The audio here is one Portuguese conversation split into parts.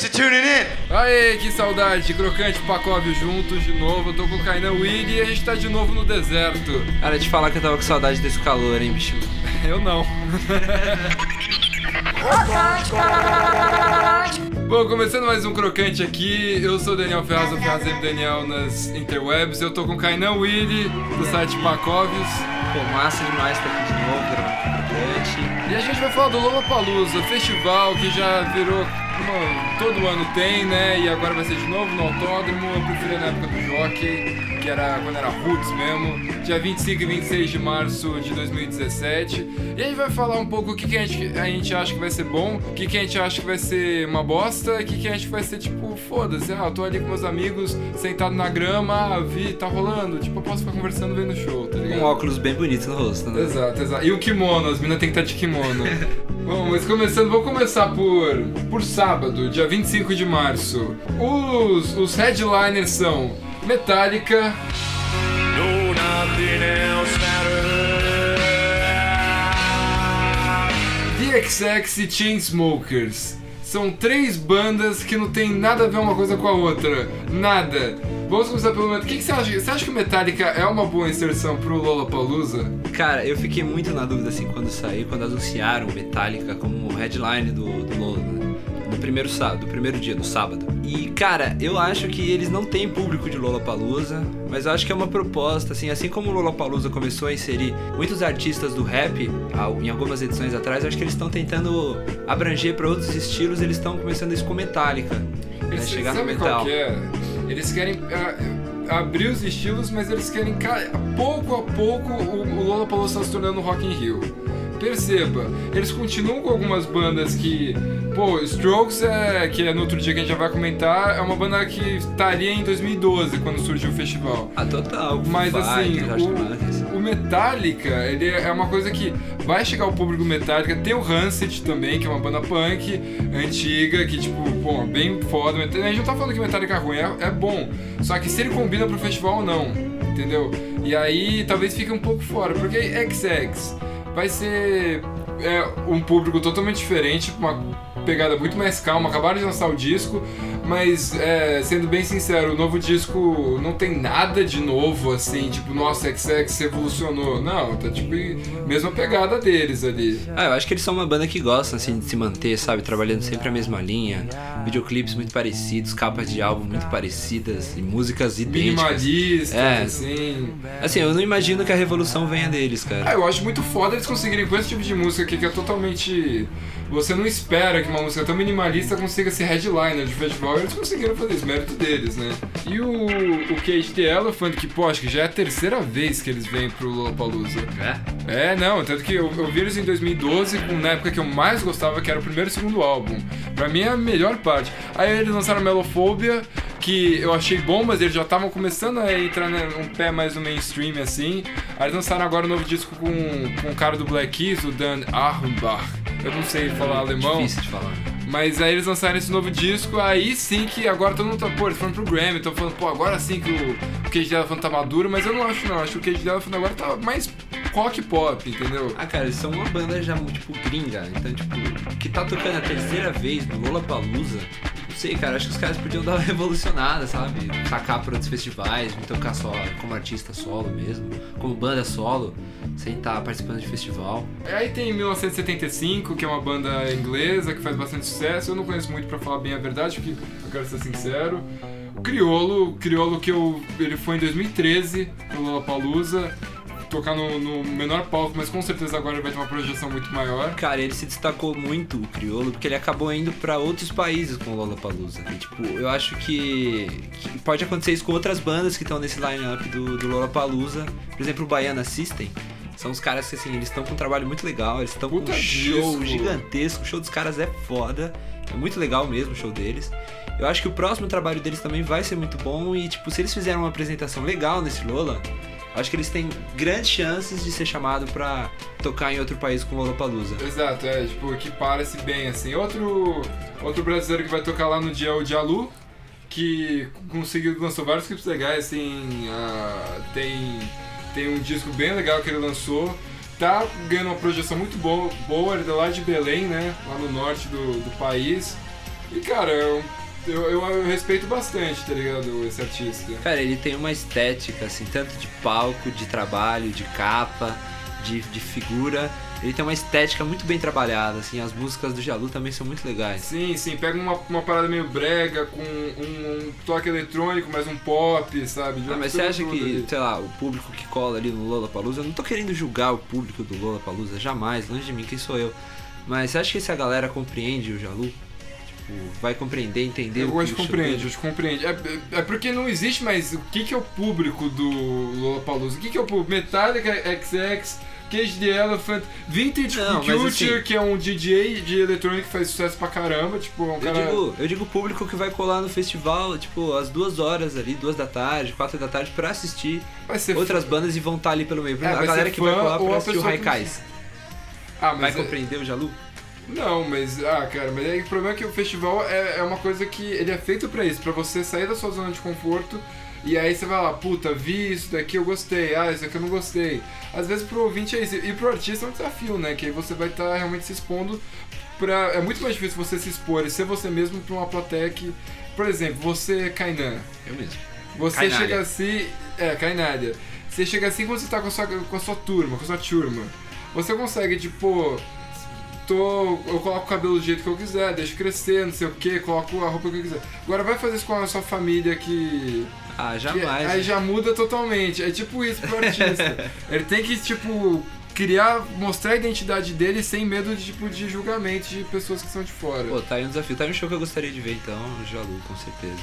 Thanks for tuning in. Aê, que saudade! Crocante e Pacov juntos de novo. Eu tô com o Kainan Willy e a gente tá de novo no deserto. Cara, te falar que eu tava com saudade desse calor, hein, bicho? Eu não. Bom, começando mais um Crocante aqui, eu sou o Daniel Ferraz, o Ferraz M. Daniel nas interwebs. Eu tô com o Kainan Willy, do site Pacovius. Pô, massa demais estar aqui de novo, gravando Crocante. E a gente vai falar do Lollapalooza, festival que já virou... Uma, todo ano tem, né? E agora vai ser de novo no autódromo. Eu prefiro na época do Jockey, que era quando era Roots mesmo. Dia 25 e 26 de março de 2017. E a gente vai falar um pouco o que, que a, gente, a gente acha que vai ser bom, o que, que a gente acha que vai ser uma bosta, e o que, que a gente vai ser tipo, foda-se, ah, eu tô ali com meus amigos, sentado na grama, ah, vi, tá rolando. Tipo, eu posso ficar conversando vendo o show, tá ligado? Um óculos bem bonito no rosto, né? Exato, exato. E o kimono, as meninas têm que estar de kimono. Bom, mas começando, vou começar por, por sábado, dia 25 de março. Os, os headliners são Metallica, No, nothing else matters. DXX e Chainsmokers. São três bandas que não tem nada a ver uma coisa com a outra. Nada. Vamos começar pelo Metallica. O que, que você acha? Você acha que o Metallica é uma boa inserção pro Lollapalooza? Cara, eu fiquei muito na dúvida assim quando saiu, quando anunciaram o Metallica como headline do, do Lola, né? No primeiro sábado, do primeiro dia, do sábado. E, cara, eu acho que eles não têm público de Lollapalooza, mas eu acho que é uma proposta, assim, assim como o Lollapalooza começou a inserir muitos artistas do rap ao- em algumas edições atrás, eu acho que eles estão tentando abranger para outros estilos, eles estão começando isso com Metallica. Né? Eles, Chegar no metal. qual que é? Eles querem ah, abrir os estilos, mas eles querem, pouco a pouco, o, o Lollapalooza está se tornando Rock in Rio. Perceba, eles continuam com algumas bandas que... Pô, Strokes, é, que é no outro dia que a gente já vai comentar, é uma banda que estaria em 2012, quando surgiu o festival. Ah, total. Mas Foo assim, o, o Metallica, ele é uma coisa que vai chegar ao público Metallica. Tem o Rancid também, que é uma banda punk antiga, que tipo, pô, bem foda. A gente não tá falando que Metallica é ruim, é, é bom. Só que se ele combina pro festival ou não, entendeu? E aí talvez fique um pouco fora, porque XX vai ser é, um público totalmente diferente, uma pegada muito mais calma. Acabaram de lançar o disco, mas é, sendo bem sincero, o novo disco não tem nada de novo assim, tipo, nossa, XX revolucionou. Não, tá tipo mesma pegada deles ali. Ah, eu acho que eles são uma banda que gosta assim de se manter, sabe, trabalhando sempre a mesma linha, videoclipes muito parecidos, capas de álbum muito parecidas e músicas idênticas. Minimalistas, É. assim. Assim, eu não imagino que a revolução venha deles, Ah, cara. eu acho muito foda eles conseguirem com esse tipo de música aqui que é totalmente. Você não espera que uma música tão minimalista consiga ser headliner de festival e eles conseguiram fazer isso, mérito deles, né? E o, o Cage the Elephant, que pô, acho que já é a terceira vez que eles vêm pro Lollapalooza. É, não, tanto que eu, eu vi eles em 2012, com, na época que eu mais gostava, que era o primeiro e segundo álbum. Pra mim é a melhor parte. Aí eles lançaram Melophobia, que eu achei bom, mas eles já estavam começando a entrar né, um pé mais no mainstream, assim. Aí eles lançaram agora um novo disco com, com o cara do Black Keys, o Dan Armbach. Eu não sei falar alemão. Difícil de falar. Mas aí eles lançaram esse novo disco, aí sim que agora todo mundo tá, pô, eles foram pro Grammy, estão falando, pô, agora sim que o, o Cage Elephant tá maduro, mas eu não acho não, acho que o Cage Elephant agora tá mais rock pop, entendeu? Ah, cara, eles são uma banda já, tipo, gringa. Então, tipo, que tá tocando a terceira vez no Lollapalooza. Não sei, cara, acho que os caras podiam dar uma revolucionada, sabe? Sacar pra outros festivais, tocar só como artista solo mesmo, como banda solo, sem estar participando de festival. Aí tem 1975, que é uma banda inglesa que faz bastante sucesso, eu não conheço muito pra falar bem a verdade, porque eu quero ser sincero. O Criolo, o Criolo que eu, ele foi em 2013 no Lollapalooza, tocar no, no menor palco, mas com certeza agora ele vai ter uma projeção muito maior. Cara, ele se destacou muito, o Criolo, porque ele acabou indo pra outros países com o Lollapalooza. E, tipo, eu acho que, que pode acontecer isso com outras bandas que estão nesse line-up do, do Lollapalooza. Por exemplo, o Baiana System. São os caras que, assim, eles estão com um trabalho muito legal, eles estão com um show disco. gigantesco. O show dos caras é foda. É muito legal mesmo o show deles. Eu acho que o próximo trabalho deles também vai ser muito bom e, tipo, se eles fizerem uma apresentação legal nesse Lola, acho que eles têm grandes chances de ser chamado pra tocar em outro país com o Lollapalooza. Exato, é, tipo, que parece bem assim. Outro, outro brasileiro que vai tocar lá no dia é o Dialu, que conseguiu, lançou vários clipes legais, assim, ah, tem, tem um disco bem legal que ele lançou. Tá ganhando uma projeção muito boa, boa, ele é lá de Belém, né, lá no norte do, do país. E cara, eu, eu, eu respeito bastante, tá ligado? Esse artista. Cara, ele tem uma estética, assim, tanto de palco, de trabalho, de capa, de, de figura. Ele tem uma estética muito bem trabalhada, assim, as músicas do Jalu também são muito legais. Sim, sim, pega uma, uma parada meio brega, com um, um toque eletrônico, mais um pop, sabe? Ah, mas você acha que, ali. sei lá, o público que cola ali no Lollapalooza, eu não tô querendo julgar o público do Lollapalooza, jamais, longe de mim, quem sou eu. Mas você acha que essa galera compreende o Jalu? Tipo, vai compreender, entender eu o que compreende, eu compreende. É, é porque não existe mais o que, que é o público do Lollapalooza. O que, que é o público? Metallica, XX, Cage the Elephant, Vintage não, Culture, assim, que é um DJ de eletrônica que faz sucesso pra caramba, tipo, é um cara... Eu digo, eu digo público que vai colar no festival, tipo, às duas horas ali, duas da tarde, quatro da tarde, pra assistir outras fã. bandas e vão estar tá ali pelo meio. É, a galera que vai colar pra assistir o Raikais. Ah, vai é... compreender o Jalu? Não, mas, ah, cara, mas aí o problema é que o festival é, é uma coisa que ele é feito para isso, para você sair da sua zona de conforto e aí você vai lá, puta, vi isso daqui, eu gostei, ah, isso aqui eu não gostei. Às vezes pro ouvinte é isso, e pro artista é um desafio, né? Que aí você vai estar tá realmente se expondo pra. É muito mais difícil você se expor e ser você mesmo pra uma plateia que. Por exemplo, você, Kainan. Eu mesmo. Você chega assim. É, Kainária. Você chega assim quando você tá com a sua, com a sua turma, com a sua turma. Você consegue, tipo tô, eu coloco o cabelo do jeito que eu quiser, deixo crescer, não sei o que, coloco a roupa que eu quiser. Agora vai fazer isso com a sua família que. Ah, jamais. Que, aí já muda totalmente. É tipo isso pro artista. Ele tem que, tipo, criar, mostrar a identidade dele sem medo de, tipo, de julgamento de pessoas que são de fora. Pô, tá aí um desafio. Tá aí um show que eu gostaria de ver então, Jalu, com certeza.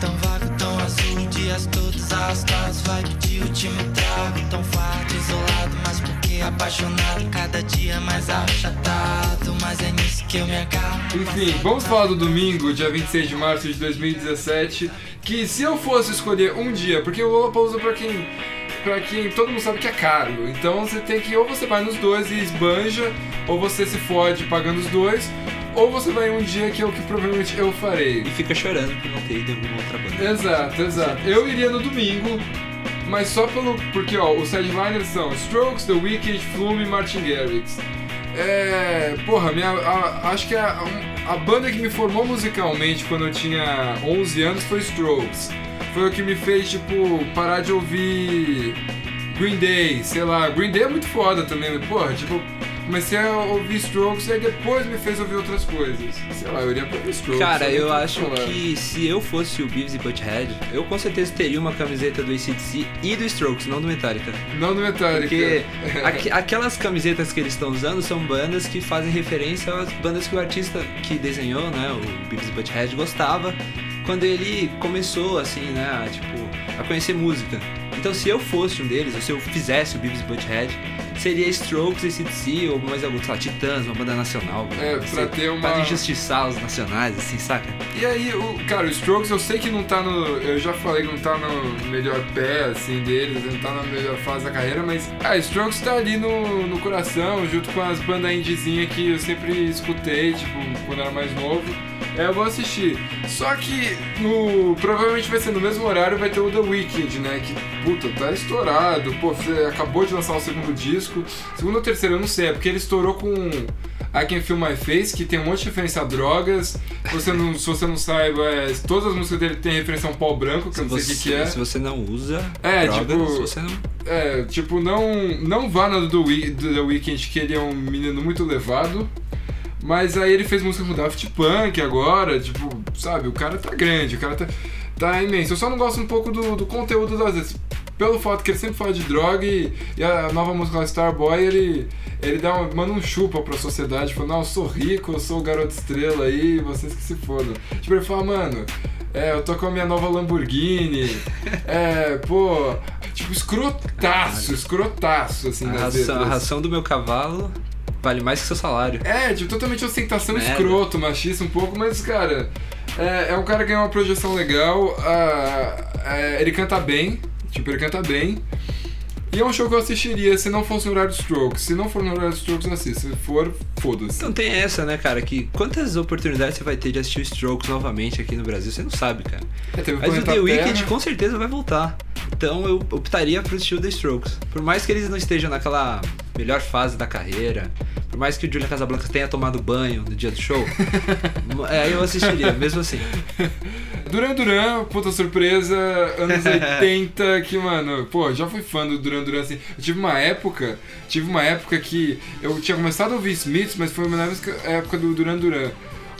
tão vago, tão azul, dias todos arrastados, vai pedir o último trago, tão farto, isolado, mas por apaixonado, cada dia mais achatado, mas é nisso que eu me agarro. Enfim, vamos falar do domingo, dia 26 de março de 2017, que se eu fosse escolher um dia, porque o Lollapalooza pra quem para quem todo mundo sabe que é caro. Então você tem que ou você vai nos dois e esbanja, ou você se fode pagando os dois, ou você vai um dia que é o que provavelmente eu farei. E fica chorando por não ter ido em alguma outra banda. Exato, exato. Eu iria no domingo, mas só pelo. Porque, ó, os headliners são Strokes, The Weeknd, Flume e Martin Garrix. É. Porra, minha, a, acho que a, a banda que me formou musicalmente quando eu tinha 11 anos foi Strokes. Foi o que me fez, tipo, parar de ouvir Green Day, sei lá. Green Day é muito foda também, porra, tipo comecei a ouvir Strokes e aí depois me fez ouvir outras coisas. Sei lá, eu iria ouvir Strokes. Cara, eu acho que se eu fosse o Beavis e Butthead, eu com certeza teria uma camiseta do ACDC e do Strokes, não do Metallica. Não do Metallica. Porque aqu aquelas camisetas que eles estão usando são bandas que fazem referência às bandas que o artista que desenhou, né, o Beavis e Butthead, gostava quando ele começou, assim, né, a, tipo, a conhecer música. Então se eu fosse um deles, ou se eu fizesse o Beavis e Butthead, seria Strokes, ACDC ou mais algum, sei lá, Titãs, uma banda nacional. É, pra ter uma... Pra injustiçar os nacionais, assim, saca? E aí, o, cara, o Strokes eu sei que não tá no... Eu já falei que não tá no melhor pé, assim, deles, não tá na melhor fase da carreira, mas... Ah, Strokes tá ali no, no coração, junto com as bandas indiezinhas que eu sempre escutei, tipo, quando era mais novo. É, eu vou assistir. Só que no, provavelmente vai ser no mesmo horário, vai ter o The Weeknd, né? Que, puta, tá estourado. Pô, você acabou de lançar o segundo disco. Segundo ou terceiro, eu não sei, é porque ele estourou com I Can Feel My Face, que tem um monte de referência a drogas. Se você não, se você não saiba, é, todas as músicas dele tem referência a um pau branco, que se eu não sei o que, que, é. Se você não usa é, tipo, você não... É, tipo, não, não vá do, do The Weeknd, que ele é um menino muito levado. Mas aí ele fez música com Daft Punk agora, tipo, sabe, o cara tá grande, o cara tá, tá imenso. Eu só não gosto um pouco do, do conteúdo das vezes. Pelo fato que ele sempre fala de droga e, e a nova música lá, Starboy, ele, ele dá uma, manda um chupa pra sociedade, falando, não, eu sou rico, eu sou o garoto estrela aí, vocês que se fodam. Tipo, ele fala, mano, é, eu tô com a minha nova Lamborghini, é, pô, tipo, escrotaço, escrotaço, assim, a ração, a ração do meu cavalo vale mais que seu salário. É, tipo, totalmente ostentação Merda. escroto, machista um pouco, mas, cara, é, é um cara que ganhou uma projeção legal, uh, é, ele canta bem, tipo, ele canta bem. E é um show que eu assistiria se não fosse no horário de Strokes. Se não for no horário de Strokes, eu assisto. Se for, foda-se. Não tem essa, né, cara? Que quantas oportunidades você vai ter de assistir o Strokes novamente aqui no Brasil? Você não sabe, cara. É, Mas o The Weeknd com certeza vai voltar. Então eu optaria pro assistir o The Strokes. Por mais que eles não estejam naquela melhor fase da carreira, Por mais que o Julia Casablancas tenha tomado banho no dia do show, é, aí eu assistiria, mesmo assim. Duran Duran, puta surpresa, anos 80, que, mano, pô, já fui fã do Duran Duran, assim. Eu tive uma época, tive uma época que eu tinha começado a ouvir Smiths, mas foi na época do Duran Duran.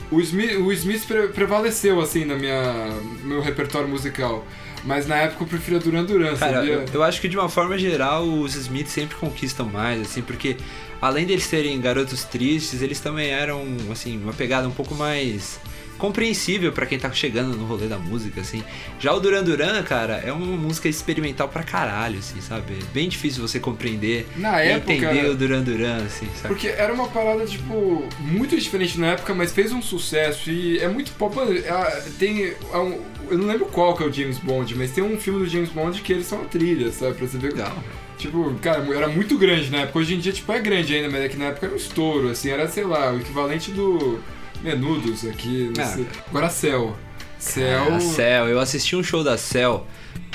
O Smith, o Smith pre prevaleceu, assim, na minha, no meu repertório musical. Mas na época eu preferia Duran Duran, Cara, sabia? eu, eu acho que de uma forma geral os Smiths sempre conquistam mais, assim, porque além deles serem garotos tristes, eles também eram, assim, uma pegada um pouco mais compreensível para quem tá chegando no rolê da música, assim. Já o Duran Duran, cara, é uma música experimental pra caralho, assim, sabe? Bem difícil você compreender Na e época, entender o Duran Duran, assim, sabe? Porque era uma parada, tipo, muito diferente na época, mas fez um sucesso e é muito pop. é, Tem. é Eu não lembro qual que é o James Bond, mas tem um filme do James Bond que eles são a trilha, sabe? Pra você ver. Legal. Tipo, cara, era muito grande na época. Hoje em dia, tipo, é grande ainda, mas é que na época era um estouro, assim, era, sei lá, o equivalente do Menudos aqui. Ah, sei. Agora Cell. Cell. A Cell, eu assisti um show da Cell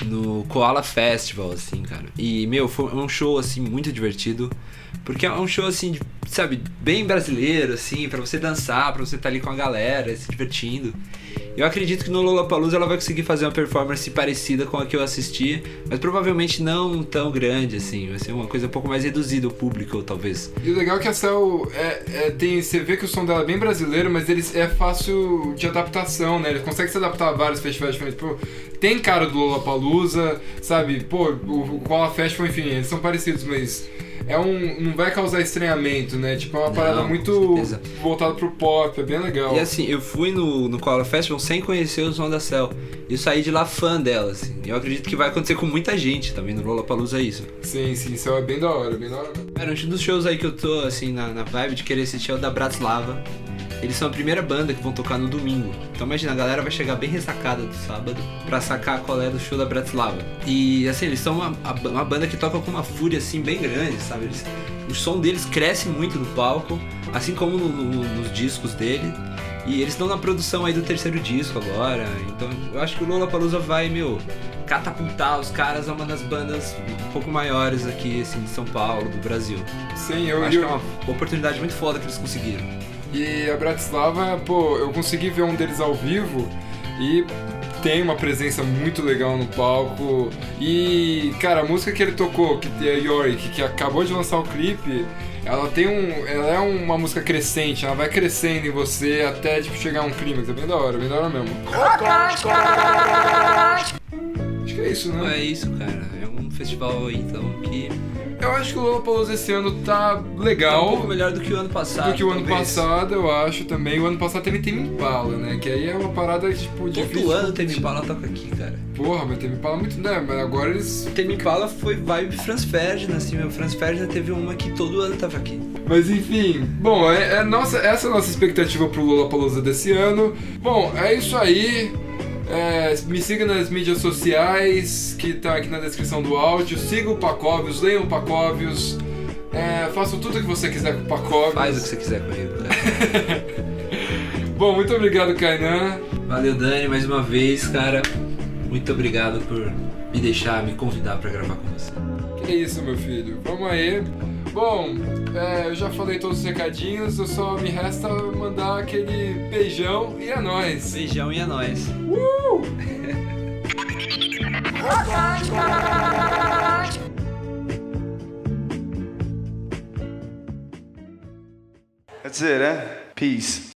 no Koala Festival, assim, cara. E, meu, foi um show, assim, muito divertido. Porque é um show, assim, de, sabe, bem brasileiro, assim, pra você dançar, pra você estar ali com a galera, se divertindo. Eu acredito que no Lollapalooza ela vai conseguir fazer uma performance parecida com a que eu assisti, mas provavelmente não tão grande, assim. Vai ser uma coisa um pouco mais reduzida o público, talvez. E o legal é que a Cell é, é- tem. Você vê que o som dela é bem brasileiro, mas eles é fácil de adaptação, né? Ele consegue se adaptar a vários festivais diferentes. Pô, tem cara do Lollapalooza, sabe? Pô, o, o Koala Festival, enfim, eles são parecidos, mas. É um. não vai causar estranhamento, né? Tipo, é uma parada muito voltada pro pop, é bem legal. E assim, eu fui no, no Koala Festival sem conhecer o som da Cell. E eu saí de lá fã dela, assim. Eu acredito que vai acontecer com muita gente também no Lollapalooza é isso. Sim, sim, isso é bem da hora, bem da hora. Cara, um dos shows aí que eu tô, assim, na, na vibe de querer assistir é o da Bratislava. Eles são a primeira banda que vão tocar no domingo. Então imagina, a galera vai chegar bem ressacada do sábado pra sacar qual é do show da Bratislava. E assim, eles são uma, uma banda que toca com uma fúria assim bem grande, sabe? Eles, o som deles cresce muito no palco, assim como no- no- nos discos dele. E eles estão na produção aí do terceiro disco agora. Então eu acho que o Lollapalooza vai, meu, catapultar os caras a uma das bandas um pouco maiores aqui, assim, de São Paulo, do Brasil. Sim, Eu eu, acho eu, que é uma oportunidade muito foda que eles conseguiram. E a Bratislava, pô, eu consegui ver um deles ao vivo e tem uma presença muito legal no palco. E, cara, a música que ele tocou, que é Yorick, que acabou de lançar o clipe, ela tem um. Ela é uma música crescente, ela vai crescendo em você até tipo, chegar a um clímax. É bem da hora, bem da hora mesmo. Acho que é isso, né? é isso, cara. É um festival então, que Eu acho que o Lollapalooza esse ano tá tá legal. um pouco melhor do que o ano passado. do que o ano talvez. passado, eu acho também. O ano passado também tem Impala, né? Que aí é uma parada, tipo, difícil. Todo ano tem Impala toca aqui, cara. Porra, mas tem Impala muito, né? Mas agora eles... Tame Impala foi vibe Franz Ferdinand, assim, meu. Franz Ferdinand teve uma que todo ano tava aqui. Mas enfim, bom, é, é nossa, essa é a nossa expectativa pro Lollapalooza desse ano. Bom, é isso aí. É, me siga nas mídias sociais, que tá aqui na descrição do áudio. Siga o Pacovius, leiam o Pacovius. É, façam tudo o que você quiser com o Pacovius. Faz o que você quiser comigo, cara. Bom, muito obrigado, Kainan. Valeu, Dani, mais uma vez, cara. Muito obrigado por me deixar, me convidar pra gravar com você. Que isso, meu filho. Vamos aí. Bom, é, eu já falei todos os recadinhos, eu só me resta mandar aquele beijão e é nóis. Beijão e é nóis. That's it, huh? Peace.